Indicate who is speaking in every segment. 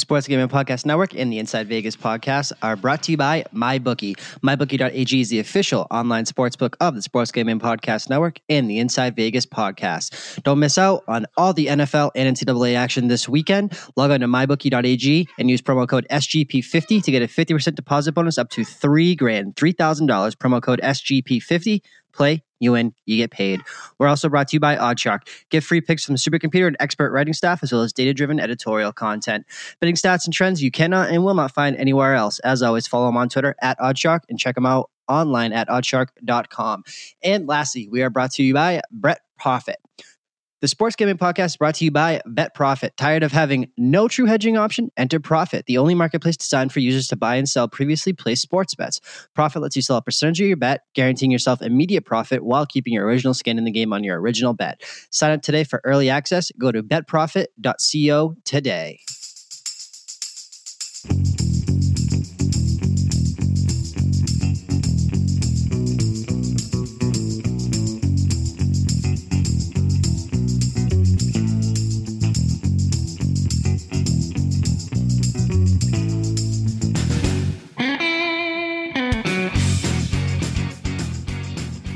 Speaker 1: Sports Gambling Podcast Network and the Inside Vegas podcast are brought to you by MyBookie. MyBookie.ag is the official online sportsbook of the Sports Gambling Podcast Network and the Inside Vegas podcast. Don't miss out on all the NFL and NCAA action this weekend. Log on to MyBookie.ag and use promo code SGP50 to get a 50% deposit bonus up to three grand, $3,000. Promo code SGP50 play, you win, you get paid. We're also brought to you by Oddshark. Get free picks from the supercomputer and expert writing staff, as well as data driven editorial content. Betting stats and trends you cannot and will not find anywhere else. As always, follow them on Twitter at Oddshark and check them out online at oddshark.com. And lastly, we are brought to you by Bet Prophet. The Sports Gambling Podcast is brought to you by Bet Prophet. Tired of having no true hedging option? Enter Prophet, the only marketplace designed for users to buy and sell previously placed sports bets. Prophet lets you sell a percentage of your bet, guaranteeing yourself immediate profit while keeping your original skin in the game on your original bet. Sign up today for early access. Go to betprophet.co today.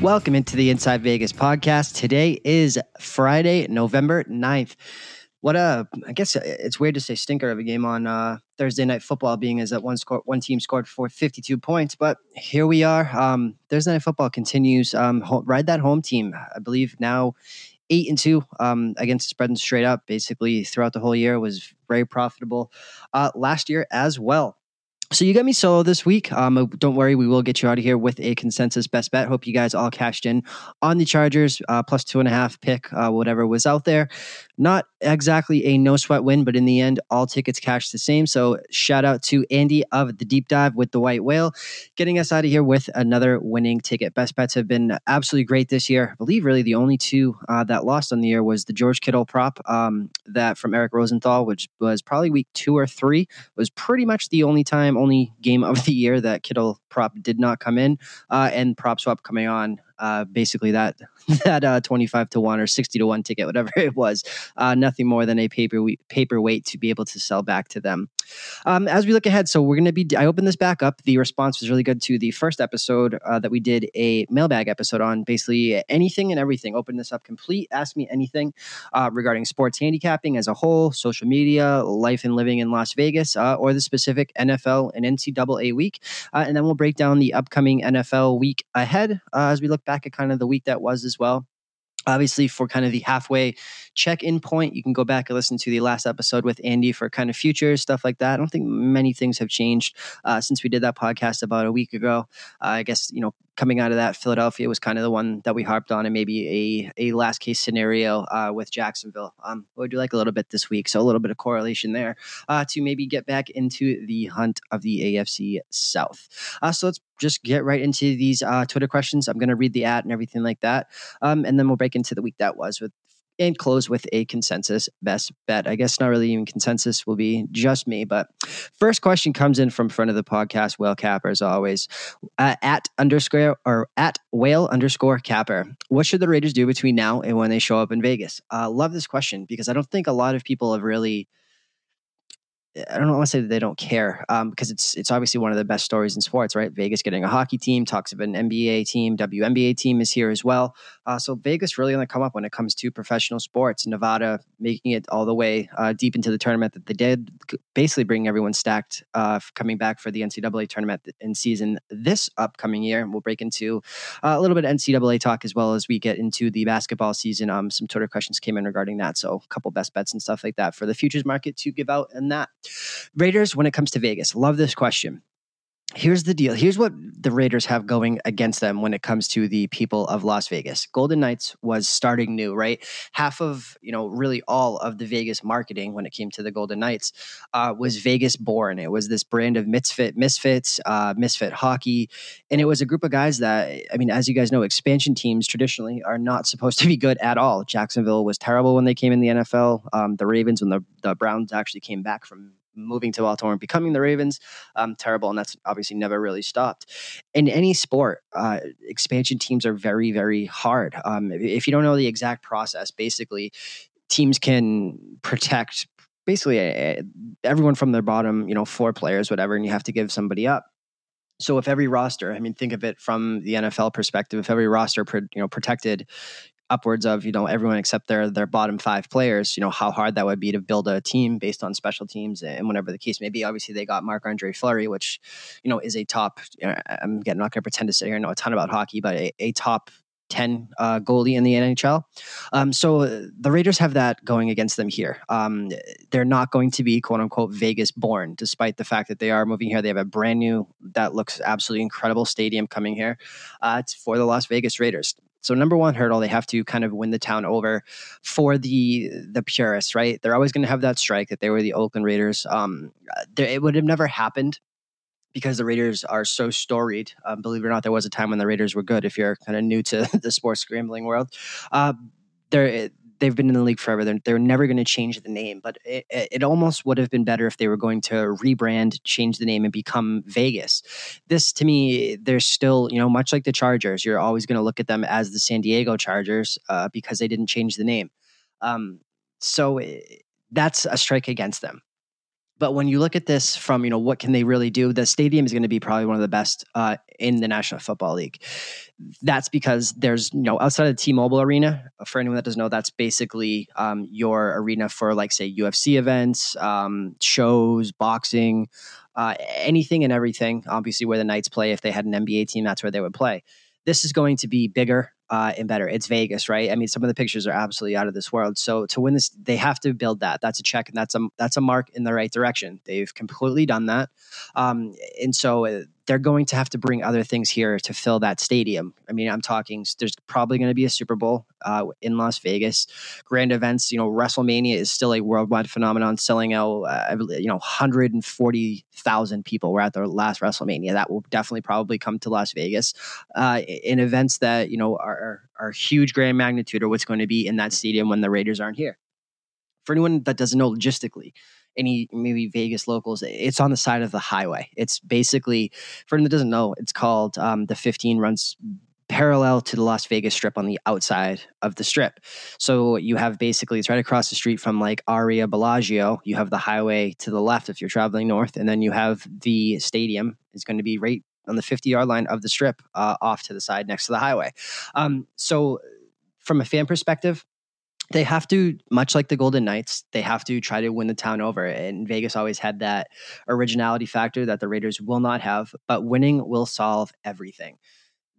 Speaker 1: Welcome into the Inside Vegas podcast. Today is Friday, November 9th. What a, I guess it's weird to say stinker of a game on uh, Thursday night football, being as that one score, one team scored for 52 points, but here we are. Um, Thursday night football continues. Um, ride that home team. I believe now eight and two um, against spreading straight up basically throughout the whole year was very profitable uh, last year as well. So you got me solo this week. Um, don't worry, we will get you out of here with a consensus best bet. Hope you guys all cashed in on the Chargers uh, plus two and a half pick, uh, whatever was out there. Not exactly a no sweat win, but in the end, all tickets cashed the same. So shout out to Andy of the Deep Dive with the White Whale, getting us out of here with another winning ticket. Best bets have been absolutely great this year. I believe really the only two uh, that lost on the year was the George Kittle prop um, that from Eric Rosenthal, which was probably week two or three. Was pretty much the only time only game of the year that Kittle prop did not come in, uh, and PropSwap coming on. Uh, basically, that that uh, twenty five to one or sixty to one ticket, whatever it was, uh, nothing more than a paper paperweight to be able to sell back to them. Um, as we look ahead, so we're going to be. I opened this back up. The response was really good to the first episode uh, that we did a mailbag episode on basically anything and everything. Open this up complete. Ask me anything uh, regarding sports handicapping as a whole, social media, life and living in Las Vegas, uh, or the specific NFL and NCAA week, and then we'll break down the upcoming NFL week ahead as we look back at kind of the week that was as well. Obviously for kind of the halfway check-in point you can go back and listen to the last episode with andy for kind of futures stuff like that. I don't think many things have changed uh, since we did that podcast about a week ago. Uh, i guess you know coming out of that philadelphia was kind of the one that we harped on and maybe a, a last case scenario uh, with jacksonville. Um, what would you like a little bit this week? So a little bit of correlation there uh, to maybe get back into the hunt of the afc south. Uh, so let's just get right into these uh, twitter questions. I'm going to read the ad and everything like that um, and then we'll break into the week that was with and close with a consensus best bet. I guess not really even consensus will be just me, but first question comes in from front of the podcast, whale capper as always, uh, at underscore or at whale underscore capper. What should the Raiders do between now and when they show up in Vegas? Uh, love this question because I don't think a lot of people have really I don't want to say that they don't care um, because it's it's obviously one of the best stories in sports, right? Vegas getting a hockey team, talks of an NBA team, WNBA team is here as well. Uh, so Vegas really on the come up when it comes to professional sports. Nevada making it all the way uh, deep into the tournament that they did, basically bringing everyone stacked uh, coming back for the NCAA tournament in season this upcoming year. And we'll break into uh, a little bit of NCAA talk as well as we get into the basketball season. Um, some Twitter questions came in regarding that, so a couple best bets and stuff like that for the futures market to give out and that. Raiders, when it comes to Vegas, love this question here's the deal. Here's what the Raiders have going against them when it comes to the people of Las Vegas. Golden Knights was starting new, right? Half of, you know, really all of the Vegas marketing when it came to the Golden Knights uh, was Vegas born. It was this brand of misfit, misfits, uh, misfit hockey. And it was a group of guys that, I mean, as you guys know, expansion teams traditionally are not supposed to be good at all. Jacksonville was terrible when they came in the NFL. Um, the Ravens, when the, the Browns actually came back from moving to Baltimore and becoming the Ravens, um, terrible. And that's obviously never really stopped. In any sport, uh, expansion teams are very, very hard. Um, if you don't know the exact process, basically, teams can protect basically a, everyone from their bottom, you know, four players, whatever, and you have to give somebody up. So if every roster, I mean, think of it from the NFL perspective, if every roster, you know, protected upwards of you know everyone except their their bottom five players you know how hard that would be to build a team based on special teams and whatever the case may be obviously they got Marc-Andre Fleury which you know is a top you know, i'm again not going to pretend to sit here and know a ton about hockey but a, a top 10 uh, goalie in the NHL. Um, so uh, the Raiders have that going against them here. Um, they're not going to be quote unquote Vegas born, despite the fact that they are moving here. They have a brand new, that looks absolutely incredible stadium coming here. Uh, it's for the Las Vegas Raiders. So number one hurdle, they have to kind of win the town over for the the purists, right? They're always going to have that strike that they were the Oakland Raiders. Um, there, it would have never happened because the Raiders are so storied. Um, believe it or not, there was a time when the Raiders were good. If you're kind of new to the sports scrambling world, uh, there they've been in the league forever. They're, they're never going to change the name, but it, it almost would have been better if they were going to rebrand, change the name, and become Vegas. This, to me, they're still, you know, much like the Chargers. You're always going to look at them as the San Diego Chargers uh, because they didn't change the name. Um, so it, eh, that's a strike against them. But when you look at this from, you know, what can they really do? The stadium is going to be probably one of the best uh, in the National Football League. That's because there's, you know, outside of the T-Mobile Arena. For anyone that doesn't know, that's basically um, your arena for, like, say, UFC events, um, shows, boxing, uh, anything and everything. Obviously, where the Knights play. If they had an NBA team, that's where they would play. This is going to be bigger uh, and better. It's Vegas, right? I mean, some of the pictures are absolutely out of this world. So to win this, they have to build that. That's a check, and that's a that's a mark in the right direction. They've completely done that, um, and so uh, they're going to have to bring other things here to fill that stadium. I mean, I'm talking. There's probably going to be a Super Bowl uh, in Las Vegas. Grand events. You know, WrestleMania is still a worldwide phenomenon, selling out. Uh, you know, 140,000 people were at the last WrestleMania. That will definitely probably come to Las Vegas. Uh, in events that you know are are huge grand magnitude, or what's going to be in that stadium when the Raiders aren't here. For anyone that doesn't know logistically, any maybe Vegas locals, it's on the side of the highway. It's basically, for anyone that doesn't know, it's called um, the 15 runs parallel to the Las Vegas Strip on the outside of the strip. So you have basically it's right across the street from like Aria Bellagio. You have the highway to the left if you're traveling north, and then you have the stadium is going to be right on the 50 yard line of the strip uh, off to the side next to the highway. Um, so from a fan perspective, they have to much like the golden knights they have to try to win the town over and vegas always had that originality factor that the raiders will not have but winning will solve everything.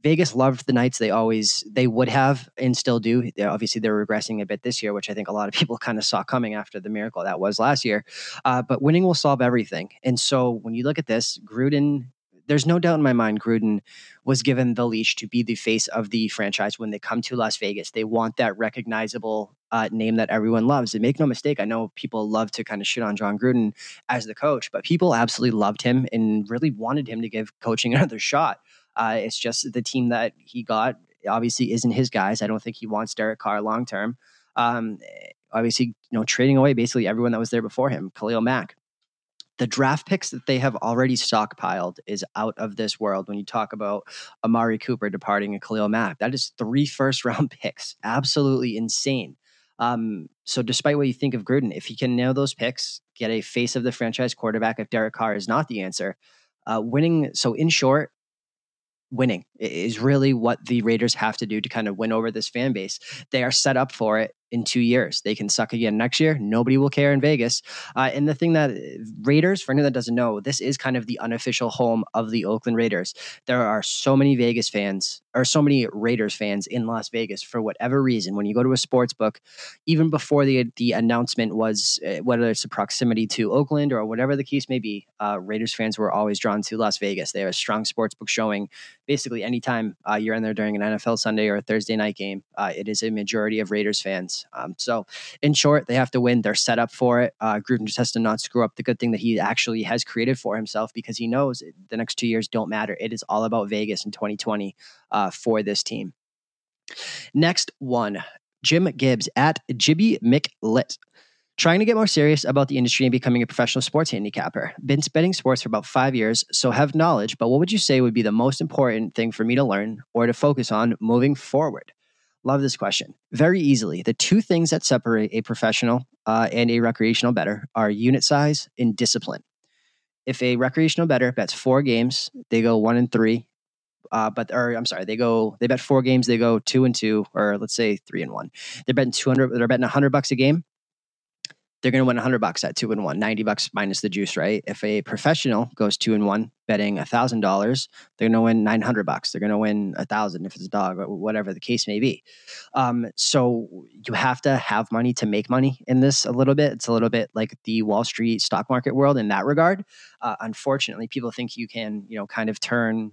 Speaker 1: Vegas loved the knights they always they would have and still do. They're, obviously they're regressing a bit this year which i think a lot of people kind of saw coming after the miracle that was last year uh, but winning will solve everything. And so when you look at this gruden there's no doubt in my mind Gruden was given the leash to be the face of the franchise when they come to Las Vegas. They want that recognizable uh, name that everyone loves. And make no mistake, I know people love to kind of shit on Jon Gruden as the coach, but people absolutely loved him and really wanted him to give coaching another shot. Uh, it's just the team that he got obviously isn't his guys. I don't think he wants Derek Carr long term. Um, obviously, you know, trading away basically everyone that was there before him, Khalil Mack the draft picks that they have already stockpiled is out of this world. When you talk about Amari Cooper departing and Khalil Mack, that is three first round picks. Absolutely insane. Um, so, despite what you think of Gruden, if he can nail those picks, get a face of the franchise quarterback, if Derek Carr is not the answer, uh, winning. So, in short, winning is really what the Raiders have to do to kind of win over this fan base. They are set up for it in two years. They can suck again next year. Nobody will care in Vegas. Uh, and the thing that Raiders, for anyone that doesn't know, this is kind of the unofficial home of the Oakland Raiders. There are so many Vegas fans or so many Raiders fans in Las Vegas for whatever reason. When you go to a sports book, even before the the announcement was uh, whether it's a proximity to Oakland or whatever the case may be, uh, Raiders fans were always drawn to Las Vegas. They have a strong sports book showing basically anytime uh, you're in there during an NFL Sunday or a Thursday night game. Uh, it is a majority of Raiders fans. Um, so, in short, they have to win. They're set up for it. Uh, Gruden just has to not screw up the good thing that he actually has created for himself because he knows the next two years don't matter. It is all about Vegas in 2020 uh, for this team. Next one, Jim Gibbs at Jibby McLit. Trying to get more serious about the industry and becoming a professional sports handicapper. Been betting sports for about five years, so have knowledge, but what would you say would be the most important thing for me to learn or to focus on moving forward? Love this question. Very easily, the two things that separate a professional uh, and a recreational better are unit size and discipline. If a recreational better bets four games, they go one and three. Uh, but or I'm sorry, they go they bet four games, they go two and two, or let's say three and one. They're betting two hundred. They're betting hundred bucks a game they're going to win 100 bucks at two and one, 90 bucks minus the juice, right? If a professional goes two and one betting $1,000, they're going to win 900 bucks. They're going to win a thousand if it's a dog whatever the case may be. Um, so you have to have money to make money in this a little bit. It's a little bit like the Wall Street stock market world in that regard. Uh, unfortunately, people think you can, you know, kind of turn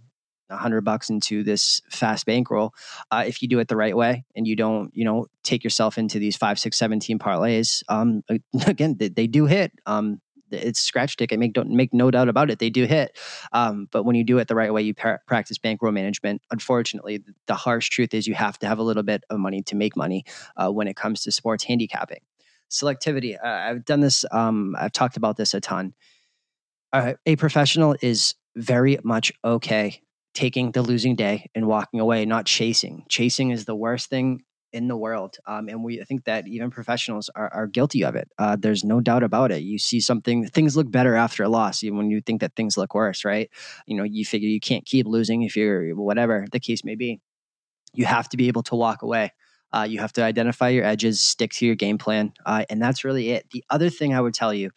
Speaker 1: hundred bucks into this fast bankroll uh, if you do it the right way and you don't you know take yourself into these five six seven team parlays um, again they, they, do hit. Um, it's scratch ticket make don't make no doubt about it they do hit. Um, but when you do it the right way you pra- practice bankroll management. Unfortunately the harsh truth is you have to have a little bit of money to make money uh, when it comes to sports handicapping. Selectivity uh, i've done this um, i've talked about this a ton. Uh, a professional is very much okay taking the losing day and walking away, not chasing. Chasing is the worst thing in the world. Um, and we think that even professionals are, are guilty of it. Uh, there's no doubt about it. You see something, things look better after a loss, even when you think that things look worse, right? You know, you figure you can't keep losing if you're whatever the case may be. You have to be able to walk away. Uh, you have to identify your edges, stick to your game plan, uh, and that's really it. The other thing I would tell you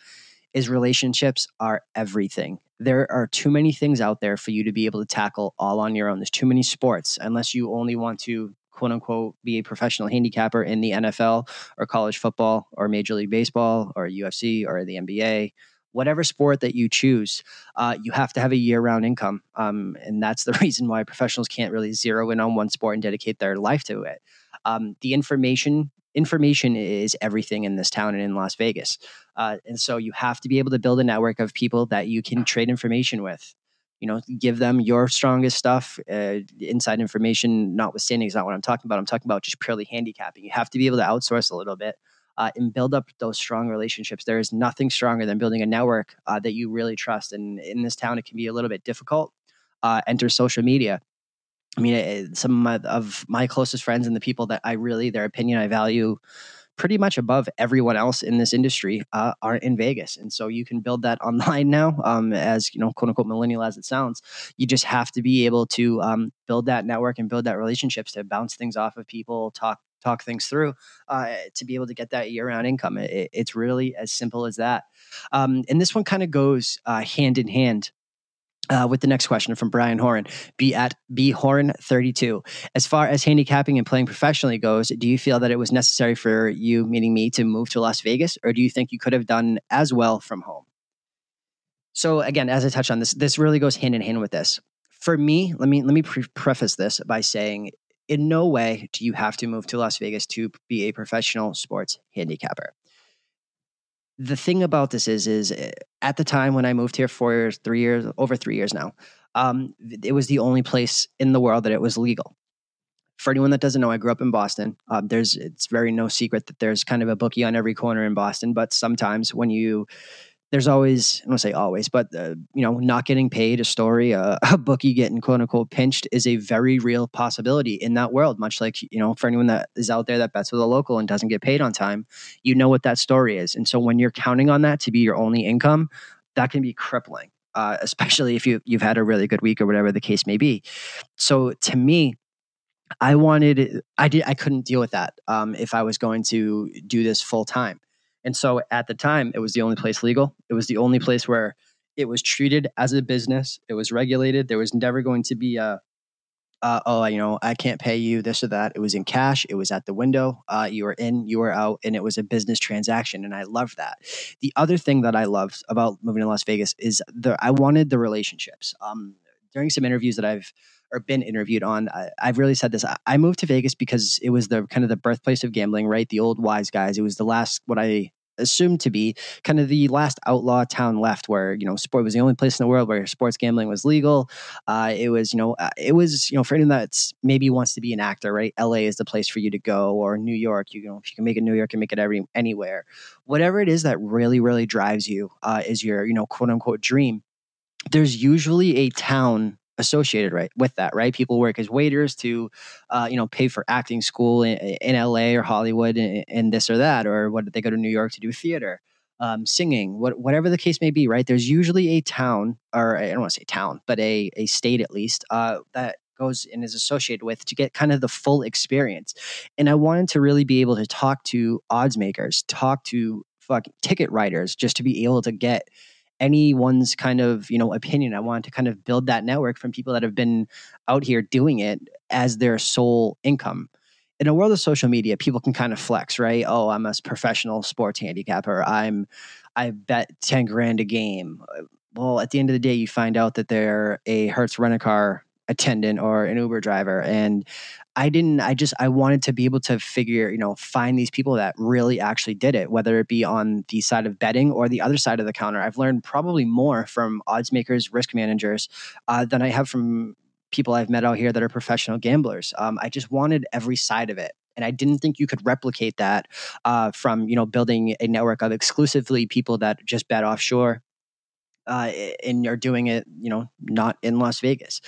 Speaker 1: is relationships are everything there are too many things out there for you to be able to tackle all on your own. There's too many sports unless you only want to quote unquote be a professional handicapper in the NFL or college football or Major League Baseball or UFC or the NBA. Whatever sport that you choose, uh, you have to have a year round income. Um, and that's the reason why professionals can't really zero in on one sport and dedicate their life to it. Um, the information information is everything in this town and in Las Vegas. Uh, and so you have to be able to build a network of people that you can trade information with. You know, give them your strongest stuff. Uh, inside information, notwithstanding, is not what I'm talking about. I'm talking about just purely handicapping. You have to be able to outsource a little bit uh, and build up those strong relationships. There is nothing stronger than building a network uh, that you really trust. And in this town, it can be a little bit difficult. Uh, enter social media. I mean, it, some of my, of my closest friends and the people that I really, their opinion I value pretty much above everyone else in this industry uh, are in Vegas. And so you can build that online now, um, as you know, quote unquote millennial as it sounds. You just have to be able to um, build that network and build that relationships to bounce things off of people, talk talk things through uh, to be able to get that year round income. It, it's really as simple as that. Um, and this one kind of goes uh, hand in hand uh, with the next question from Brian Horan, be at B Horan 32. As far as handicapping and playing professionally goes, do you feel that it was necessary for you, meaning me, to move to Las Vegas, or do you think you could have done as well from home? So again, as I touched on this, this really goes hand in hand with this. For me, let me let me pre- preface this by saying, in no way do you have to move to Las Vegas to be a professional sports handicapper the thing about this is is eh, at the time when I moved here four years, three years, over three years now, um, it was the only place in the world that it was legal. For anyone that doesn't know, I grew up in Boston. Um, there's it's very no secret that there's kind of a bookie on every corner in Boston, but sometimes when you there's always I don't say always, but uh, you know, not getting paid a story, uh, a bookie getting quote unquote pinched is a very real possibility in that world. Much like you know, for anyone that is out there that bets with a local and doesn't get paid on time, you know what that story is. And so when you're counting on that to be your only income, that can be crippling, uh, especially if you you've had a really good week or whatever the case may be. So to me, I wanted I did I couldn't deal with that um, if I was going to do this full time. And so at the time, it was the only place legal. It was the only place where it was treated as a business. It was regulated. There was never going to be a, uh, oh, you know, I can't pay you this or that. It was in cash. It was at the window. Uh, you were in, you were out, and it was a business transaction. And I loved that. The other thing that I loved about moving to Las Vegas is the I wanted the relationships. Um, during some interviews that I've or been interviewed on, I, have really said this. I, I, moved to Vegas because it was the kind of the birthplace of gambling, right? The old wise guys. It was the last what I assumed to be kind of the last outlaw town left where you know sport was the only place in the world where sports gambling was legal. Uh, it was you know uh, it was you know for anyone that's maybe wants to be an actor right la is the place for you to go or new york you know if you can make it new york and make it every anywhere. Whatever it is that really really drives you uh, is your you know quote unquote dream. There's usually a town associated right with that right? People work as waiters to uh, you know pay for acting school in, in la or hollywood and, this or that or what they go to new york to do theater um, singing what, whatever the case may be right? There's usually a town or i don't want to say town but a, a state at least uh, that goes and is associated with to get kind of the full experience. And i wanted to really be able to talk to odds makers talk to fucking ticket writers just to be able to get anyone's kind of you know opinion. I wanted to kind of build that network from people that have been out here doing it as their sole income. In a world of social media people can kind of flex right? Oh i'm a professional sports handicapper. I'm i bet 10 grand a game. Well at the end of the day you find out that they're a hertz rent a car attendant or an uber driver and I didn't, I just, I wanted to be able to figure, you know, find these people that really actually did it, whether it be on the side of betting or the other side of the counter. I've learned probably more from odds makers, risk managers uh, than I have from people I've met out here that are professional gamblers. Um, I just wanted every side of it. And I didn't think you could replicate that uh, from, you know, building a network of exclusively people that just bet offshore uh, and are doing it, you know, not in Las Vegas.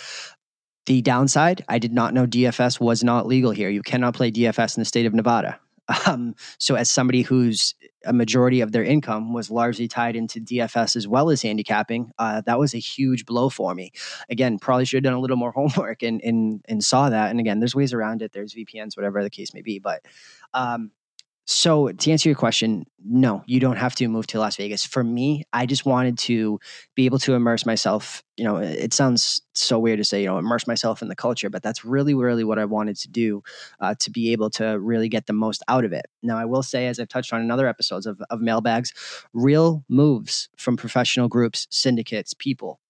Speaker 1: The downside, I did not know DFS was not legal here. You cannot play DFS in the state of Nevada. Um, so, as somebody whose a majority of their income was largely tied into DFS as well as handicapping, uh, that was a huge blow for me. Again, probably should have done a little more homework and and and saw that. And again, there's ways around it. There's VPNs, whatever the case may be. But um, so to answer your question, no, you don't have to move to Las Vegas. For me, I just wanted to be able to immerse myself. You know, it sounds so weird to say, you know, immerse myself in the culture, but that's really, really what I wanted to do uh, to be able to really get the most out of it. Now, I will say, as I've touched on in other episodes of, of mailbags, real moves from professional groups, syndicates, people,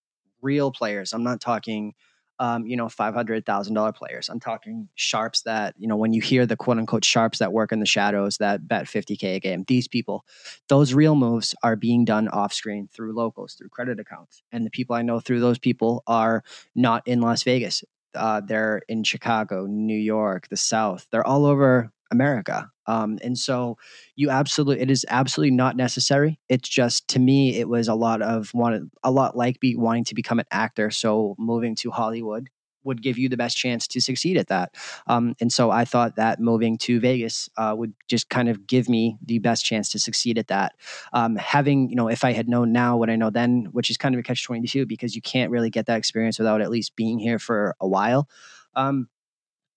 Speaker 1: real players. I'm not talking um, you know, five hundred thousand dollar players. I'm talking sharps that you know when you hear the quote unquote sharps that work in the shadows that bet fifty k a game. These people, those real moves are being done off screen through locals, through credit accounts, and the people I know through those people are not in Las Vegas. Uh, they're in Chicago, New York, the South. They're all over America. Um, and so you absolutely, it is absolutely not necessary. It's just to me, it was a lot of wanted, a lot like be wanting to become an actor. So moving to Hollywood would give you the best chance to succeed at that. Um, and so I thought that moving to Vegas uh, would just kind of give me the best chance to succeed at that. Um, having, you know, if I had known now what I know then, which is kind of a catch 22 because you can't really get that experience without at least being here for a while. Um,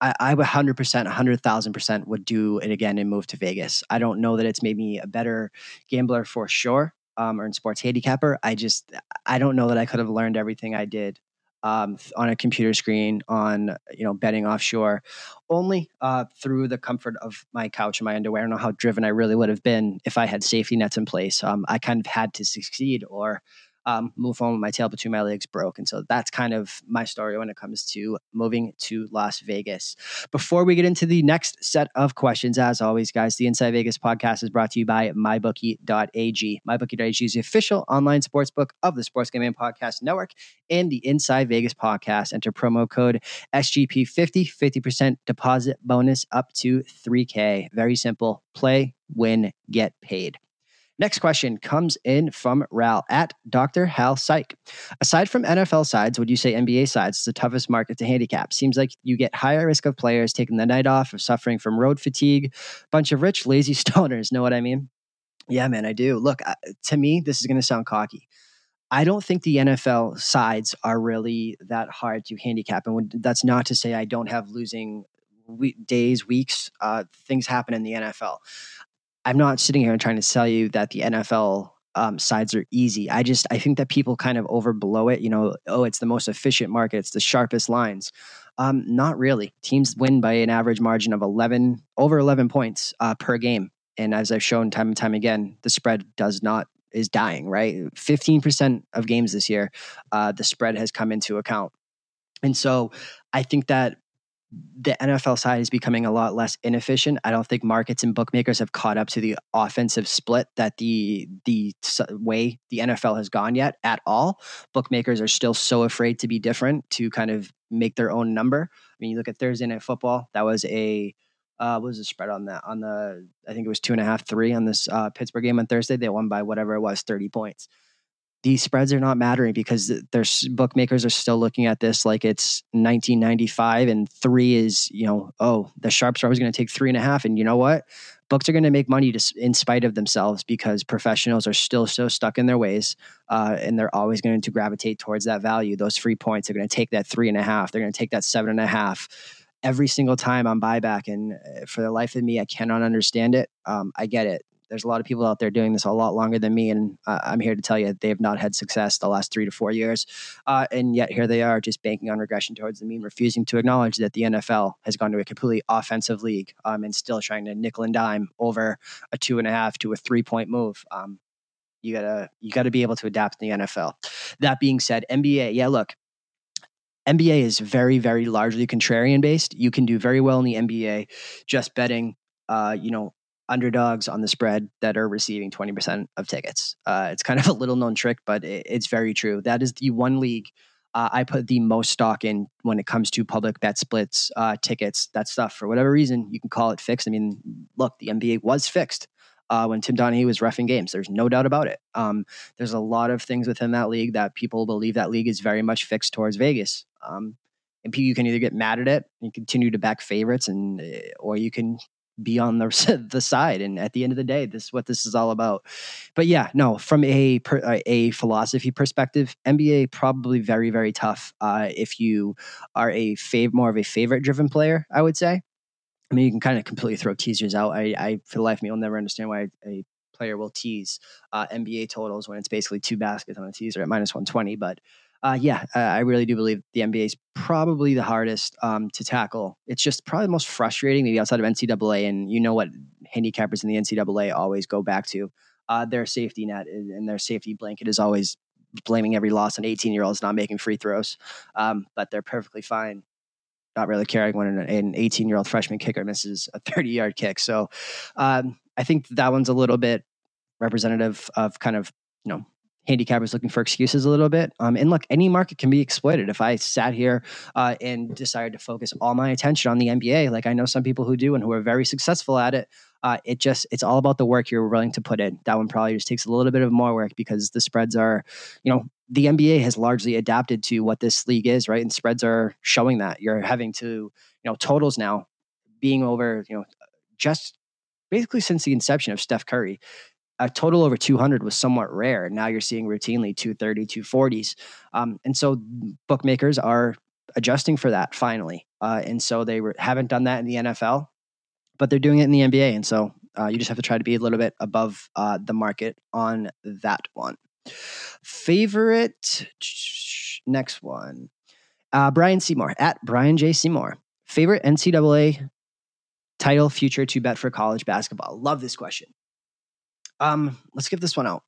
Speaker 1: I, I 100%, 100,000% would do it again and move to Vegas. I don't know that it's made me a better gambler for sure um, or in sports handicapper. I just, I don't know that I could have learned everything I did um, on a computer screen on, you know, betting offshore only uh, through the comfort of my couch and my underwear. I don't know how driven I really would have been if I had safety nets in place. Um, I kind of had to succeed or um, move on with my tail between my legs broke. And so that's kind of my story when it comes to moving to Las Vegas. Before we get into the next set of questions, as always, guys, the Inside Vegas podcast is brought to you by mybookie.ag. MyBookie.ag is the official online sports book of the Sports Gambling Podcast Network and the Inside Vegas podcast. Enter promo code SGP50, 50% deposit bonus up to 3K. Very simple. Play, win, get paid. Next question comes in from Ral at Dr. Hal Psych. Aside from NFL sides, would you say NBA sides is the toughest market to handicap? Seems like you get higher risk of players taking the night off or suffering from road fatigue. Bunch of rich, lazy stoners. Know what I mean? Yeah, man, I do. Look, to me, this is going to sound cocky. I don't think the NFL sides are really that hard to handicap. And that's not to say I don't have losing days, weeks. Uh, things happen in the NFL. I'm not sitting here and trying to sell you that the NFL um, sides are easy. I just I think that people kind of overblow it. You know, oh, it's the most efficient market. It's the sharpest lines. Um, not really. Teams win by an average margin of 11 over 11 points uh, per game. And as I've shown time and time again, the spread does not is dying. Right, 15% of games this year, uh, the spread has come into account. And so I think that the NFL side is becoming a lot less inefficient. I don't think markets and bookmakers have caught up to the offensive split that the the way the NFL has gone yet at all. Bookmakers are still so afraid to be different to kind of make their own number. I mean, you look at Thursday night football. That was a uh, what was the spread on that? On the I think it was two and a half, three on this uh, Pittsburgh game on Thursday. They won by whatever it was, thirty points these spreads are not mattering because their bookmakers are still looking at this like it's 1995 and three is you know oh the sharps are always going to take three and a half and you know what? Books are going to make money to, in spite of themselves because professionals are still so stuck in their ways uh, and they're always going to gravitate towards that value. Those free points are going to take that three and a half they're going to take that seven and a half every single time on buyback and uh, for the life of me i cannot understand it. Um, i get it there's a lot of people out there doing this a lot longer than me, and uh, I'm here to tell you they have not had success the last three to four years, uh, and yet here they are just banking on regression towards the mean, refusing to acknowledge that the NFL has gone to a completely offensive league um, and still trying to nickel and dime over a two and a half to a three point move. Um, you gotta you gotta be able to adapt in the NFL. That being said, NBA, yeah, look, NBA is very, very largely contrarian based. You can do very well in the NBA just betting, uh, you know, underdogs on the spread that are receiving 20% of tickets. Uh, it's kind of a little known trick, but it, it's very true. That is the one league uh, I put the most stock in when it comes to public bet splits, uh, tickets, that stuff. For whatever reason, you can call it fixed. I mean, look, the NBA was fixed. Uh, when Tim Donaghy was refing games. There's no doubt about it. Um, there's a lot of things within that league that people believe that league is very much fixed towards Vegas. Um, and you can either get mad at it and continue to back favorites, and eh, or you can be on the the side. And at the end of the day, this is what this is all about. But yeah, no, from a uh, a philosophy perspective, NBA probably very very tough uh, if you are a fav- more of a favorite driven player. I would say. I mean, you can kind of completely throw teasers out. I, I for the life of me, will never understand why a player will tease uh, NBA totals when it's basically two baskets on a teaser at minus 120. But uh, yeah, uh, I really do believe the NBA is probably the hardest um, to tackle. It's just probably the most frustrating, maybe outside of NCAA. And you know what handicappers in the NCAA always go back to uh, their safety net and their safety blanket is always blaming every loss on 18 year olds not making free throws. Um, but they're perfectly fine, not really caring when an 18 year old freshman kicker misses a 30 yard kick. So um, I think that one's a little bit representative of kind of you know handicappers looking for excuses a little bit. Um, and look, any market can be exploited. If I sat here uh, and decided to focus all my attention on the NBA, like I know some people who do and who are very successful at it, uh, it just it's all about the work you're willing to put in. That one probably just takes a little bit of more work because the spreads are, you know, the NBA has largely adapted to what this league is, right? And spreads are showing that you're having to, you know, totals now being over, you know, just basically since the inception of Steph Curry a total over 200 was somewhat rare. Now you're seeing routinely 230, 240s. Um, and so bookmakers are adjusting for that finally. Uh, and so they were, haven't done that in the NFL, but they're doing it in the NBA. And so uh, you just have to try to be a little bit above uh, the market on that one. Favorite next one. Uh, Brian Seymour at Brian J. Seymour. Favorite NCAA title future to bet for college basketball? Love this question. Um, let's give this one out.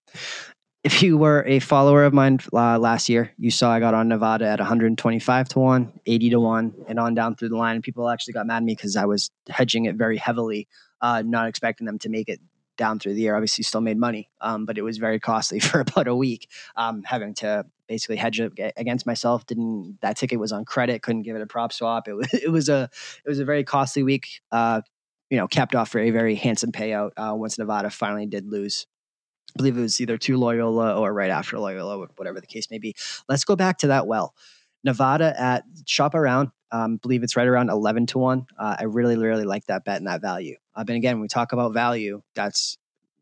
Speaker 1: If you were a follower of mine uh, last year, you saw I got on Nevada at 125 to 1, 80 to 1, and on down through the line. People actually got mad at me because I was hedging it very heavily, uh, not expecting them to make it down through the year. Obviously, still made money, um, but it was very costly for about a week. Um, having to basically hedge it against myself. Didn't that ticket was on credit? Couldn't give it a PropSwap. It was it was a it was a very costly week. Uh, you know, capped off for a very handsome payout uh, once Nevada finally did lose. I believe it was either to Loyola or right after Loyola, whatever the case may be. Let's go back to that well. Nevada at shop around. Um, believe it's right around 11 to 1. Uh, I really, really like that bet and that value. Uh, but again, when we talk about value, that's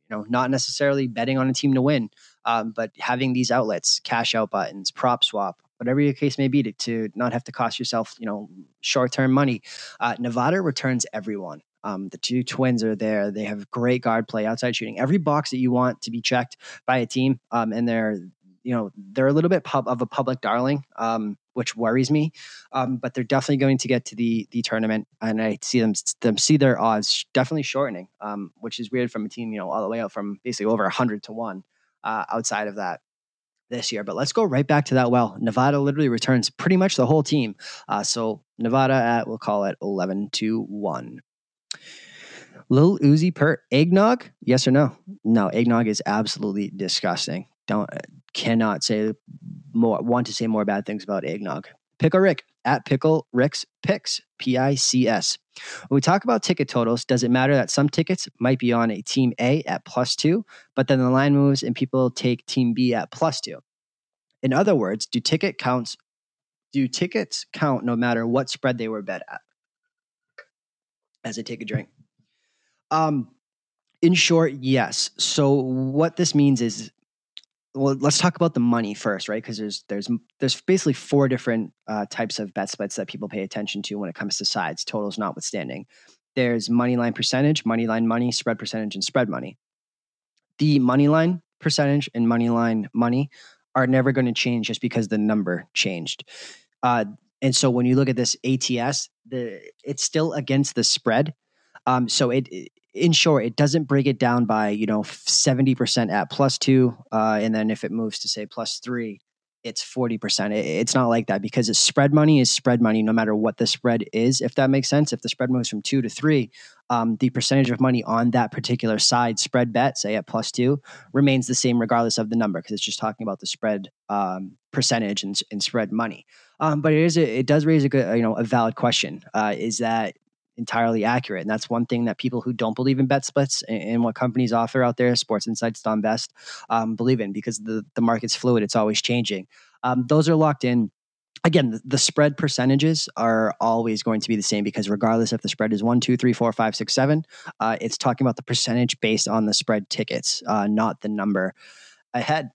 Speaker 1: you know not necessarily betting on a team to win, um, but having these outlets, cash out buttons, PropSwap, whatever your case may be, to, to not have to cost yourself you know short term money. Uh, Nevada returns everyone. Um, the two twins are there. They have great guard play, outside shooting, every box that you want to be checked by a team. Um, and they're, you know, they're a little bit pub- of a public darling, um, which worries me. Um, but they're definitely going to get to the the tournament, and I see them them see their odds definitely shortening, um, which is weird from a team, you know, all the way out from basically over hundred to one. Uh, outside of that, this year. But let's go right back to that well. Nevada literally returns pretty much the whole team. Uh, so Nevada at, we'll call it 11 to 1. Lil Uzi per eggnog? Yes or no? No, eggnog is absolutely disgusting. Don't cannot say more want to say more bad things about eggnog. Pick a Rick at Pickle Rick's Picks, P I C S. When we talk about ticket totals, does it matter that some tickets might be on a team A at plus two, but then the line moves and people take team B at plus two? In other words, do ticket counts do tickets count no matter what spread they were bet at? As I take a drink. Um, in short, yes. So what this means is well, let's talk about the money first, right? Because there's there's there's basically four different uh, types of bet splits that people pay attention to when it comes to sides, totals notwithstanding. There's money line percentage, money line money, spread percentage, and spread money. The money line percentage and money line money are never going to change just because the number changed. Uh, and so when you look at this ATS, the it's still against the spread. Um, so it, in short, it doesn't break it down by you know seventy percent at plus two, uh, and then if it moves to say plus three, it's forty percent. It, it's not like that because it's spread money is spread money no matter what the spread is. If that makes sense, if the spread moves from two to three, um, the percentage of money on that particular side spread bet, say at plus two, remains the same regardless of the number because it's just talking about the spread um, percentage and, and, spread money. Um, but it is a, it does raise a good you know a valid question. Uh, is that entirely accurate. And that's one thing that people who don't believe in bet splits and, and what companies offer out there, Sports Insights, Don Best, um, believe in because the, the market's fluid, it's always changing. Um, those are locked in. Again, the, spread percentages are always going to be the same because regardless if the spread is one, two, three, four, five, six, seven, uh, it's talking about the percentage based on the spread tickets, uh, not the number ahead.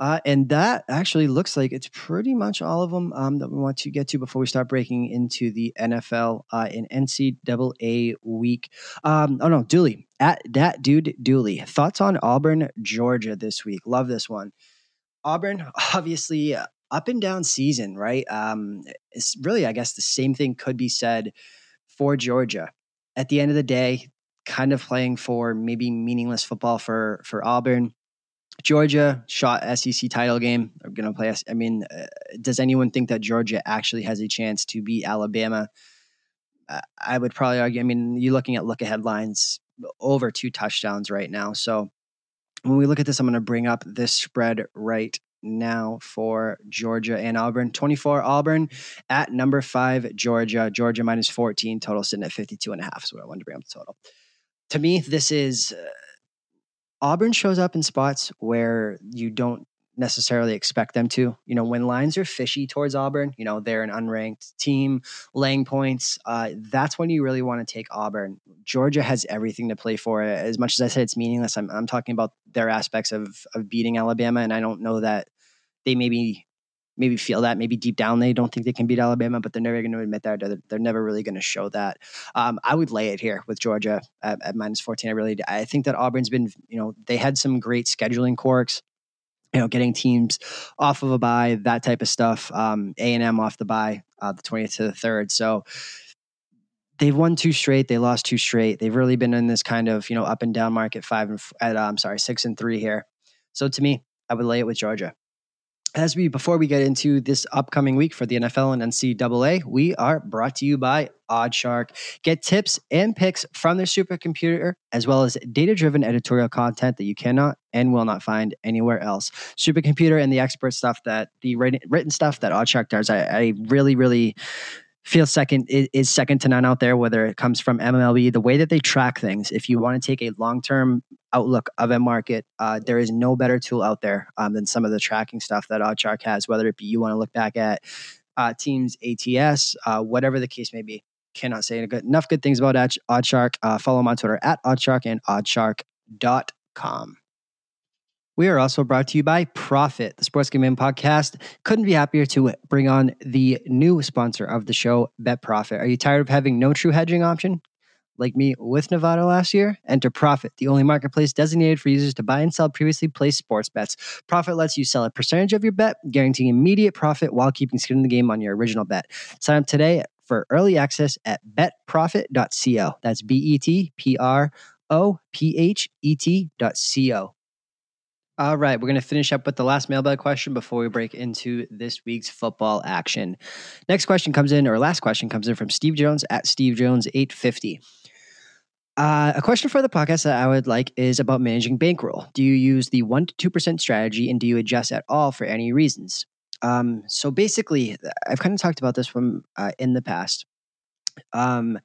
Speaker 1: Uh, and that actually looks like it's pretty much all of them um, that we want to get to before we start breaking into the NFL uh, in NCAA week. Um, oh no, Dooley at that dude Dooley. Thoughts on Auburn, Georgia this week? Love this one. Auburn, obviously, uh, up and down season, right? Um, it's really, I guess, the same thing could be said for Georgia. At the end of the day, kind of playing for maybe meaningless football for for Auburn Georgia shot SEC title game. They're going to play. I mean, uh, does anyone think that Georgia actually has a chance to beat Alabama? Uh, I would probably argue. I mean, you're looking at look ahead lines over two touchdowns right now. So when we look at this, I'm going to bring up this spread right now for Georgia and Auburn. 24 Auburn at number five Georgia. Georgia minus 14. Total sitting at 52 and a half. So I wanted to bring up the total. To me, this is. Uh, Auburn shows up in spots where you don't necessarily expect them to. You know, when lines are fishy towards Auburn, you know, they're an unranked team laying points. Uh, that's when you really want to take Auburn. Georgia has everything to play for. As much as I said it's meaningless, I'm, I'm talking about their aspects of, of beating Alabama. And I don't know that they maybe maybe feel that maybe deep down they don't think they can beat Alabama, but they're never going to admit that. They're, they're never really going to show that. Um, I would lay it here with Georgia at, at, minus 14. I really, I think that Auburn's been, you know, they had some great scheduling quirks. You know, getting teams off of a bye, that type of stuff. Um, a and M off the bye, uh, the twentieth to the third. So they've won two straight. They lost two straight. They've really been in this kind of you know up and down market. Five and at, uh, I'm sorry, six and three here. So to me, I would lay it with Georgia as we before we get into this upcoming week for the NFL and NCAA, we are brought to you by OddsShark. Get tips and picks from their supercomputer, as well as data-driven editorial content that you cannot and will not find anywhere else. Supercomputer and the expert stuff that the written stuff that OddsShark does, I, I really, really feels second is second to none out there whether it comes from mlb the way that they track things. If you want to take a long-term outlook of a market uh, there is no better tool out there um, than some of the tracking stuff that oddshark has whether it be you want to look back at uh, teams ats uh, whatever the case may be. Cannot say enough good things about oddshark uh, follow them on twitter at oddshark and oddshark.com we are also brought to you by Prophet, the Sports Gambling Podcast. Couldn't be happier to bring on the new sponsor of the show, Bet Prophet. Are you tired of having no true hedging option? Like me with Nevada last year? Enter Prophet, the only marketplace designated for users to buy and sell previously placed sports bets. Prophet lets you sell a percentage of your bet, guaranteeing immediate profit while keeping skin in the game on your original bet. Sign up today for early access at betprophet.co. That's B E T P R O P H E T.co. All right, we're going to finish up with the last mailbag question before we break into this week's football action. Next question comes in, or last question comes in from Steve Jones at Steve Jones 850. Uh, a question for the podcast that I would like is about managing bankroll. Do you use the 1% to 2% strategy and do you adjust at all for any reasons? Um, so basically, I've kind of talked about this from uh, in the past. Um,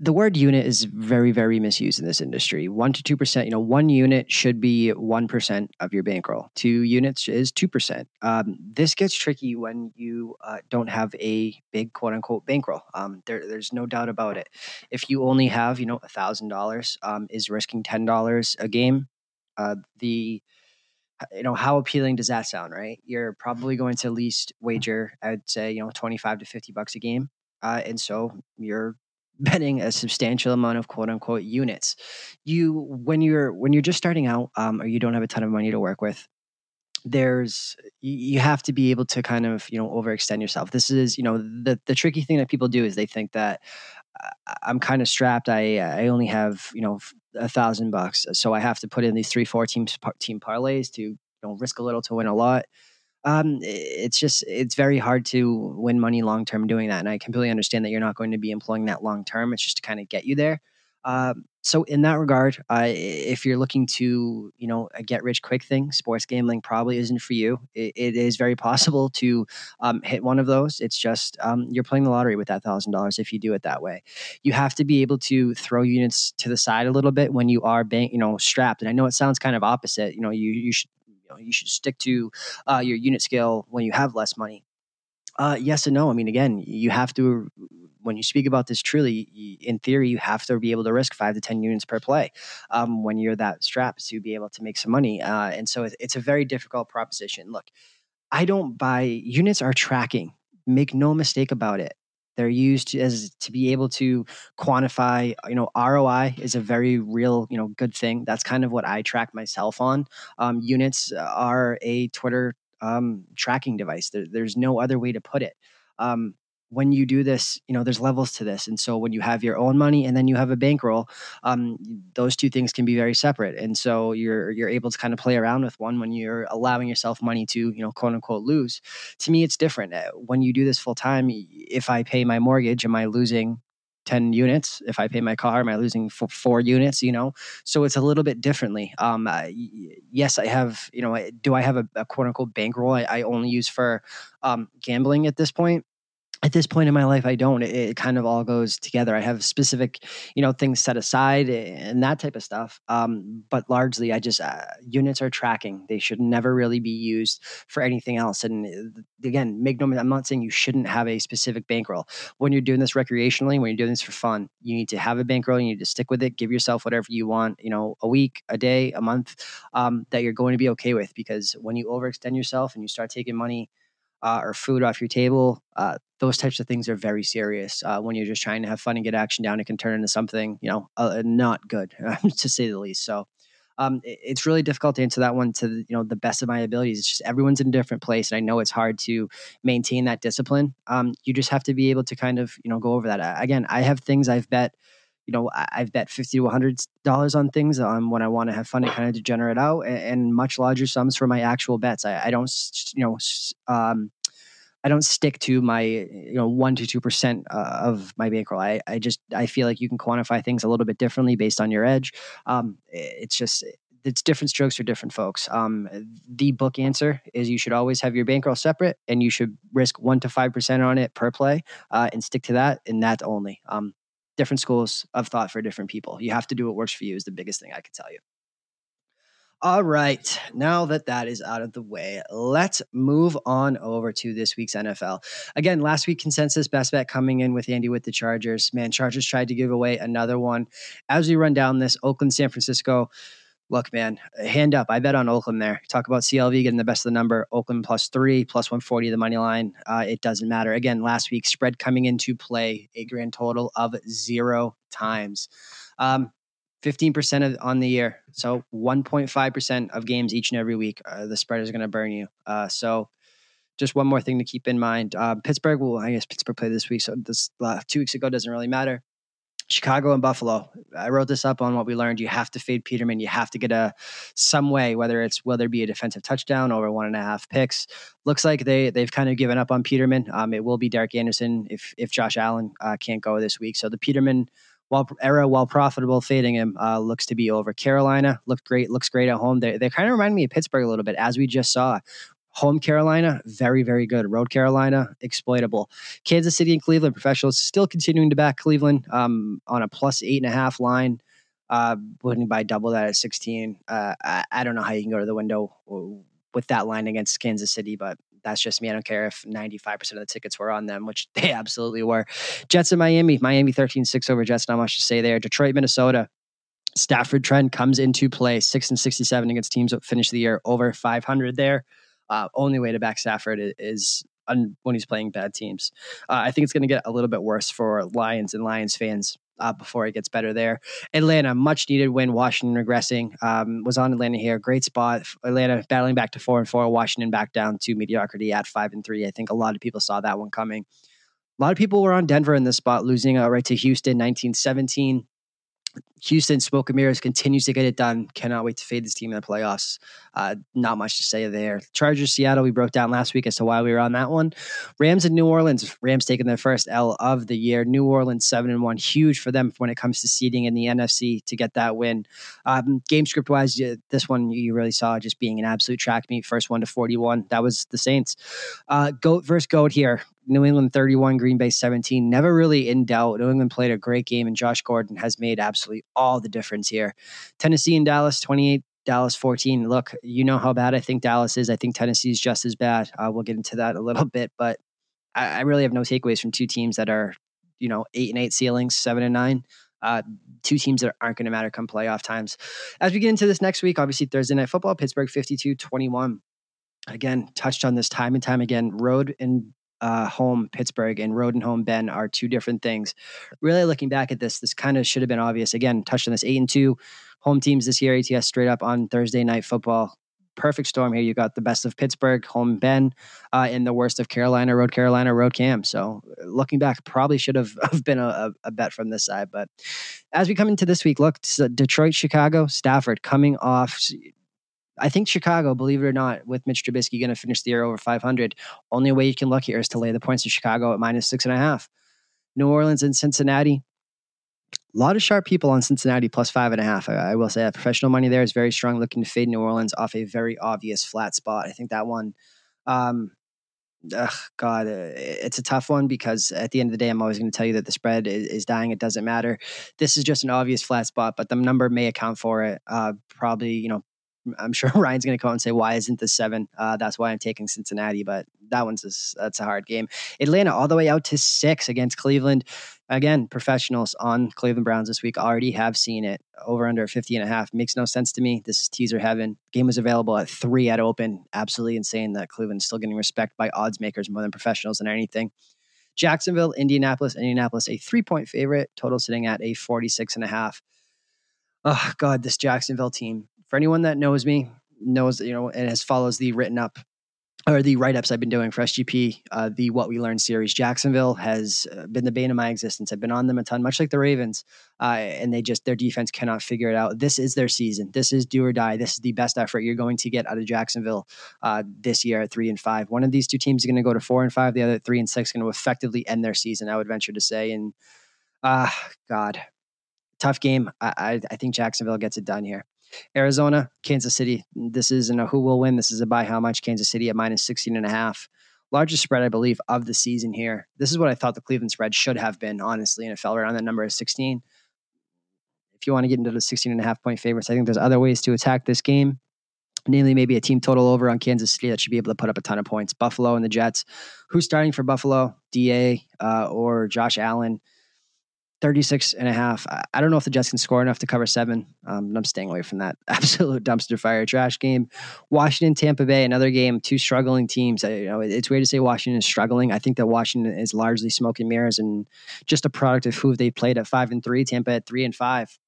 Speaker 1: the word unit is very, very misused in this industry. One to two percent. You know, one unit should be one percent of your bankroll. Two units is two percent. Um, this gets tricky when you uh, don't have a big quote unquote bankroll. Um, there, there's no doubt about it. If you only have, you know, a thousand dollars, um, is risking ten dollars a game. Uh, the you know how appealing does that sound right you're probably going to least wager i'd say you know 25 to 50 bucks a game uh, and so you're betting a substantial amount of quote unquote units. You when you're when you're just starting out um, or you don't have a ton of money to work with, there's you have to be able to kind of you know overextend yourself. This is you know the the tricky thing that people do is they think that I'm kind of strapped. I I only have you know a thousand bucks, so I have to put in these three four teams team parlays to you know risk a little to win a lot um, it's just it's very hard to win money long term doing that, and I completely understand that you're not going to be employing that long term. It's just to kind of get you there. Um, so in that regard, uh, if you're looking to, you know, a get rich quick thing, sports gambling probably isn't for you. it, it is very possible to um, hit one of those. It's just um, you're playing the lottery with that thousand dollars if you do it that way. You have to be able to throw units to the side a little bit when you are bank, you know, strapped. And I know it sounds kind of opposite. You know, you you should know you should stick to uh, your unit scale when you have less money. Uh, yes and no. I mean, again, you have to when you speak about this truly, in theory, you have to be able to risk five to 10 units per play um, when you're that strapped to be able to make some money. Uh, and so it's, a very difficult proposition. Look, I don't buy units are tracking. Make no mistake about it. They're used as to be able to quantify, you know, ROI is a very real, you know, good thing. That's kind of what I track myself on. Um, units are a Twitter um, tracking device. There, there's no other way to put it. Um, when you do this, you know, there's levels to this. And so when you have your own money and then you have a bankroll, um, those two things can be very separate. And so you're you're able to kind of play around with one when you're allowing yourself money to, you know, quote unquote lose. To me, it's different. Uh, when you do this full time, if I pay my mortgage, am I losing 10 units if i pay my car am i losing four, four units you know so it's a little bit differently um yes i have you know do i have a, a quote unquote bankroll I, I only use for um gambling at this point at this point in my life i don't. It, it, kind of all goes together. I have specific you know things set aside and that type of stuff um, but largely i just uh, units are tracking. They should never really be used for anything else and uh, again make no i'm not saying you shouldn't have a specific bankroll. When you're doing this recreationally when you're doing this for fun you need to have a bankroll you need to stick with it give yourself whatever you want you know a week a day a month um, that you're going to be okay with because when you overextend yourself and you start taking money uh, or food off your table. Uh, those types of things are very serious. Uh, when you're just trying to have fun and get action down, it can turn into something you know uh, not good, to say the least. So. Um, it, it's really difficult to answer that one to you know the best of my abilities. It's just everyone's in a different place, and I know it's hard to maintain that discipline. Um, you just have to be able to kind of you know go over that. Again, I have things I've bet you know, I've bet fifty to one hundred dollars on things when I want to have fun and kind of degenerate out, and, and, much larger sums for my actual bets. I, I don't, you know, um, I don't stick to my you know one to two percent uh, of my bankroll. I, I just I feel like you can quantify things a little bit differently based on your edge. Um, it's just it's different strokes for different folks. Um, the book answer is you should always have your bankroll separate, and you should risk one to five percent on it per play, uh, and stick to that, and that only. Um, different schools of thought for different people. You have to do what works for you is the biggest thing I could tell you. All right, now that that is out of the way, let's move on over to this week's NFL. Again, last week consensus best bet coming in with Andy with the Chargers. Man, Chargers tried to give away another one. As we run down this, Oakland, San Francisco, look, man, hand up. I bet on Oakland there. Talk about CLV getting the best of the number. Oakland plus three, plus 140 the money line. Uh, it doesn't matter. Again, last week, spread coming into play, a grand total of zero times. Um, 15% of, on the year. So 1.5% of games each and every week, uh, the spread is going to burn you. Uh, so just one more thing to keep in mind. Uh, Pittsburgh will, I guess Pittsburgh played this week. So this uh, two weeks ago doesn't really matter. Chicago and Buffalo. I wrote this up on what we learned. You have to fade Peterman. You have to get a some way, whether it's whether it be a defensive touchdown over one and a half picks. Looks like they they've kind of given up on Peterman. Um, it will be Derek Anderson if if Josh Allen uh, can't go this week. So the Peterman while era while profitable fading him uh, looks to be over. Carolina looked great. Looks great at home. They they kind of remind me of Pittsburgh a little bit, as we just saw Home Carolina, very, very good. Road Carolina, exploitable. Kansas City and Cleveland, professionals still continuing to back Cleveland um, on a plus eight and a half line. Uh, winning by double that at 16. Uh, I, I don't know how you can go to the window with that line against Kansas City, but that's just me. I don't care if 95% of the tickets were on them, which they absolutely were. Jets in Miami, Miami 13 6 over Jets, not much to say there. Detroit, Minnesota. Stafford trend comes into play, 6 and 67 against teams that finish the year over 500 there. Uh, only way to back Stafford is un, when he's playing bad teams. Uh, I think it's going to get a little bit worse for Lions and Lions fans uh, before it gets better there. Atlanta, much needed win. Washington regressing. Um, was on Atlanta here. Great spot. Atlanta battling back to four and four. Washington back down to mediocrity at five and three. I think a lot of people saw that one coming. A lot of people were on Denver in this spot, losing uh, right to Houston, 1917. Houston, smoke and mirrors continues to get it done. Cannot wait to fade this team in the playoffs. Uh, not much to say there. Chargers, Seattle, we broke down last week as to why we were on that one. Rams and New Orleans. Rams taking their first L of the year. New Orleans seven and one, huge for them when it comes to seeding in the NFC to get that win. Um, game script wise, this one you really saw just being an absolute track meet. First one to forty one. That was the Saints. Uh, goat versus goat here. New England 31, Green Bay 17. Never really in doubt. New England played a great game, and Josh Gordon has made absolutely all the difference here. Tennessee and Dallas 28, Dallas 14. Look, you know how bad I think Dallas is. I think Tennessee is just as bad. Uh, we'll get into that a little bit, but I, I, really have no takeaways from two teams that are, you know, eight and eight ceilings, seven and nine. Uh, two teams that aren't going to matter come playoff times. As we get into this next week, obviously Thursday night football, Pittsburgh 52 21 again touched on this time and time again road and uh, home Pittsburgh and road and home Ben are two different things. Really looking back at this, this kind of should have been obvious. Again, touched on this eight and two home teams this year. ATS straight up on Thursday night football. Perfect storm here. You got the best of Pittsburgh, home Ben, uh, and the worst of Carolina, road Carolina, road Cam. So looking back, probably should have, have been a, a bet from this side. But as we come into this week, look, Detroit, Chicago, Stafford coming off I think Chicago, believe it or not, with Mitch Trubisky going to finish the year over 500, only way you can look here is to lay the points to Chicago at minus six and a half. New Orleans and Cincinnati. A lot of sharp people on Cincinnati plus five and a half. I, I will say that professional money there is very strong, looking to fade New Orleans off a very obvious flat spot. I think that one, um, ugh, God, uh, it's a tough one because at the end of the day, I'm always going to tell you that the spread is, is, dying. It doesn't matter. This is just an obvious flat spot, but the number may account for it. Uh, probably, you know, I'm sure Ryan's going to come out and say, "Why isn't this seven? Uh, that's why I'm taking Cincinnati." But that one's a, that's a hard game. Atlanta all the way out to six against Cleveland. Again, professionals on Cleveland Browns this week already have seen it over under 50 and a half. Makes no sense to me. This is teaser heaven. Game was available at three at open. Absolutely insane that Cleveland's still getting respect by odds makers more than professionals and anything. Jacksonville, Indianapolis, Indianapolis, a three point favorite. Total sitting at a 46 and a half. Oh God, this Jacksonville team for anyone that knows me, knows you know and has follows the written up or the write ups I've been doing for SGP, uh, the What We Learned series. Jacksonville has uh, been the bane of my existence. I've been on them a ton, much like the Ravens, uh, and they just their defense cannot figure it out. This is their season. This is do or die. This is the best effort you're going to get out of Jacksonville uh, this year at three and five. One of these two teams is going to go to four and five. The other three and six going to effectively end their season. I would venture to say. And ah, God, tough game. I, I, I think Jacksonville gets it done here. Arizona, Kansas City. This isn't a who will win. This is a buy how much. Kansas City at minus 16 and a half. Largest spread, I believe, of the season here. This is what I thought the Cleveland spread should have been, honestly, and it fell around that number of 16. If you want to get into the 16 and a half point favorites, I think there's other ways to attack this game. Namely, maybe a team total over on Kansas City that should be able to put up a ton of points. Buffalo and the Jets. Who's starting for Buffalo? DA uh, or Josh Allen? 36 and a half. I don't know if the Jets can score enough to cover seven. Um, I'm staying away from that absolute dumpster fire trash game. Washington, Tampa Bay, another game, two struggling teams. I, you know, it's weird to say Washington is struggling. I think that Washington is largely smoke and mirrors and just a product of who they played at five and three, Tampa at three and five.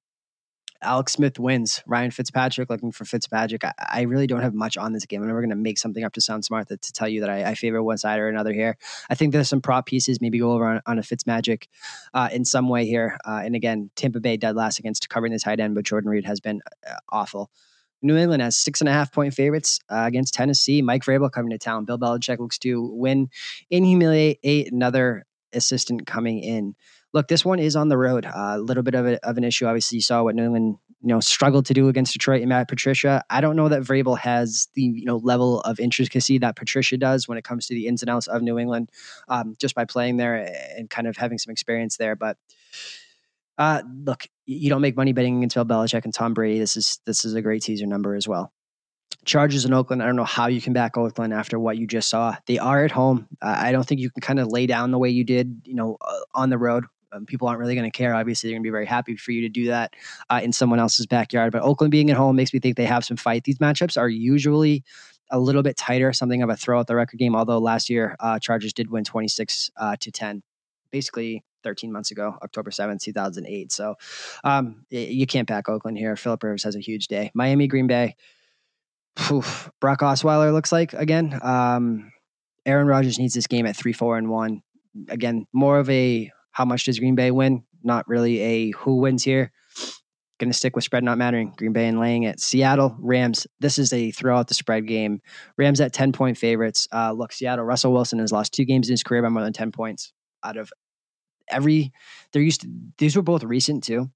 Speaker 1: Alex Smith wins. Ryan Fitzpatrick looking for Fitzpatrick. I, I really don't have much on this game. I'm never going to make something up to sound smart to, to tell you that I, I, favor one side or another here. I think there's some prop pieces, maybe go over on, on a Fitzmagic uh, in some way here. Uh, and again, Tampa Bay dead last against covering the tight end, but Jordan Reed has been uh, awful. New England has six and a half point favorites uh, against Tennessee. Mike Vrabel coming to town. Bill Belichick looks to win and humiliate another assistant coming in look, this one is on the road. Uh, a little bit of, a, of an issue. Obviously, you saw what New England you know struggled to do against Detroit and Matt Patricia. I don't know that Vrabel has the you know level of intricacy that Patricia does when it comes to the ins and outs of New England, um, just by playing there and kind of having some experience there. But uh, look, you don't make money betting against Bill Belichick and Tom Brady. This is this is a great teaser number as well. Chargers in Oakland. I don't know how you can back Oakland after what you just saw. They are at home. Uh, I don't think you can kind of lay down the way you did, you know, uh, on the road. Um, people aren't really going to care. Obviously, they're going to be very happy for you to do that uh, in someone else's backyard. But Oakland being at home makes me think they have some fight. These matchups are usually a little bit tighter, something of a throw at the record game. Although last year, uh, Chargers did win 26 uh, to 10, basically 13 months ago, October 7th, 2008. So um, you can't back Oakland here. Philip Rivers has a huge day. Miami, Green Bay. Brock Osweiler looks like again. Um, Aaron Rodgers needs this game at three, four, and one. Again, more of a how much does Green Bay win? Not really a who wins here. Going to stick with spread not mattering. Green Bay and laying it. Seattle Rams. This is a throw out the spread game. Rams at ten point favorites. Uh, look, Seattle. Russell Wilson has lost two games in his career by more than ten points. Out of every, there used to these were both recent too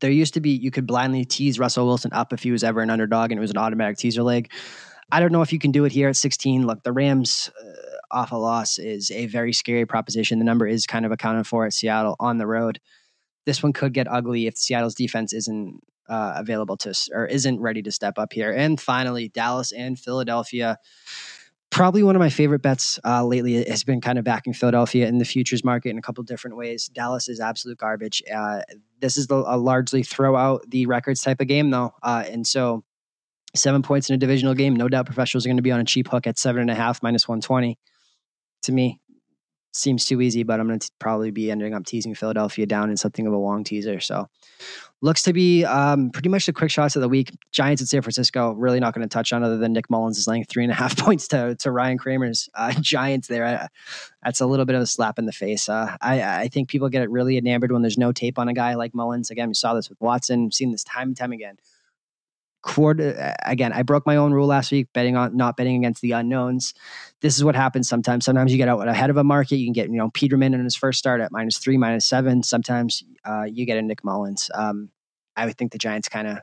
Speaker 1: there used to be you could blindly tease Russell Wilson up if he was ever an underdog and it was an automatic teaser leg. I don't know if you can do it here at 16. Look, the Rams uh, off a loss is a very scary proposition. The number is kind of accounted for at Seattle on the road. This one could get ugly if Seattle's defense isn't uh, available to or isn't ready to step up here. And finally, Dallas and Philadelphia probably one of my favorite bets uh, lately has been kind of backing Philadelphia in the futures market in a couple different ways. Dallas is absolute garbage. Uh, this is a largely throw out the records type of game, though, uh, and so seven points in a divisional game. No doubt, professionals are going to be on a cheap hook at seven and a half minus one twenty. To me, seems too easy, but I'm going to probably be ending up teasing Philadelphia down in something of a long teaser. So looks to be um, pretty much the quick shots of the week. Giants at San Francisco, really not going to touch on other than Nick Mullens is laying three and a half points to, to Ryan Kramer's uh, Giants there. Uh, that's a little bit of a slap in the face. Uh, I, I think people get it really enamored when there's no tape on a guy like Mullens. Again, we saw this with Watson, seen this time and time again quarter again i broke my own rule last week betting on not betting against the unknowns. This is what happens sometimes. Sometimes you get out ahead of a market you can get you know peterman in his first start at minus three minus seven. Sometimes uh, you get a nick mullens. Um, i would think the giants kind of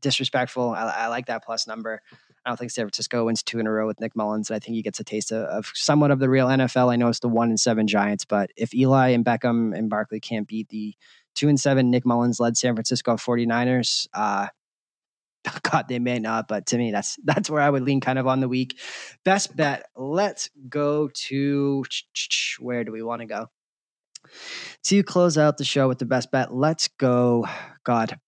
Speaker 1: disrespectful. I, I, like that plus number. I don't think san francisco wins two in a row with nick mullens. I think he gets a taste of, of somewhat of the real nfl i know it's the one and seven giants but if eli and beckham and barkley can't beat the two and seven nick mullens led san francisco 49ers uh, God, they may not, but to me, that's that's where I would lean kind of on the week. Best bet. Let's go to where do we want to go? To close out the show with the best bet, let's go. God,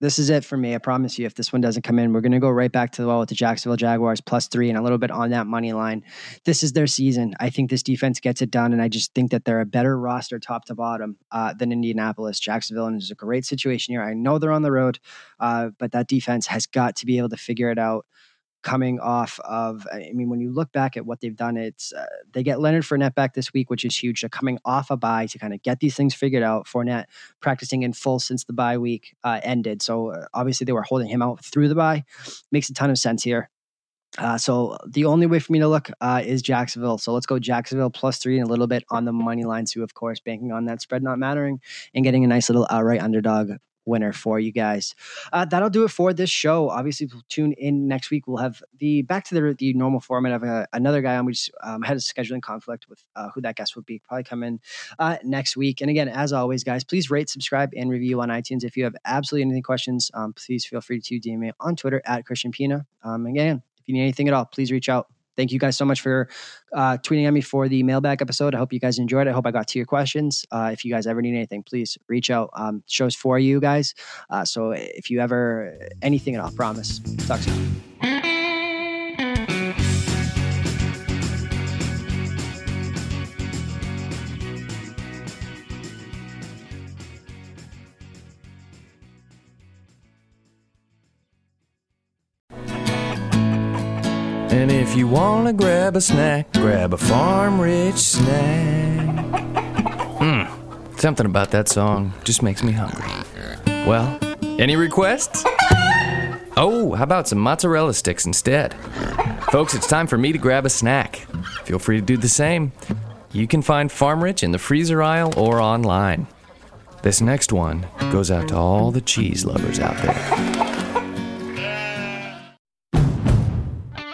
Speaker 1: this is it for me. I promise you, if this one doesn't come in, we're going to go right back to the well with the Jacksonville Jaguars plus three and a little bit on that money line. This is their season. I think this defense gets it done, and I just think that they're a better roster top to bottom uh, than Indianapolis. Jacksonville is a great situation here. I know they're on the road, uh, but that defense has got to be able to figure it out coming off of i mean when you look back at what they've done it's uh, they get leonard Fournette back this week which is huge. They're coming off a bye to kind of get these things figured out. Fournette practicing in full since the bye week uh, ended. So uh, obviously they were holding him out through the bye. Makes a ton of sense here. Uh, so the only way for me to look uh, is Jacksonville. So let's go Jacksonville plus three and a little bit on the money line too. Of course, banking on that spread not mattering and getting a nice little outright underdog winner for you guys. Uh, that'll do it for this show. Obviously, we'll tune in next week. We'll have the back to the, the normal format of uh, another guy on. We just um, had a scheduling conflict with uh, who that guest would be. Probably come in uh, next week. And again, as always, guys, please rate, subscribe, and review on iTunes. If you have absolutely any questions, um, please feel free to DM me on Twitter at Christian Pina. Um, again, if you need anything at all, please reach out thank you guys so much for uh, tweeting at me for the mailbag episode. I hope you guys enjoyed. I hope I got to your questions. Uh, if you guys ever need anything, please reach out. Um, shows for you guys. Uh, so if you ever anything at all, promise. Talk soon.
Speaker 2: You wanna grab a snack, grab a farm rich snack. Mmm, something about that song just makes me hungry. Well, any requests? Oh, how about some mozzarella sticks instead? Folks, it's time for me to grab a snack. Feel free to do the same. You can find Farm Rich in the freezer aisle or online. This next one goes out to all the cheese lovers out there.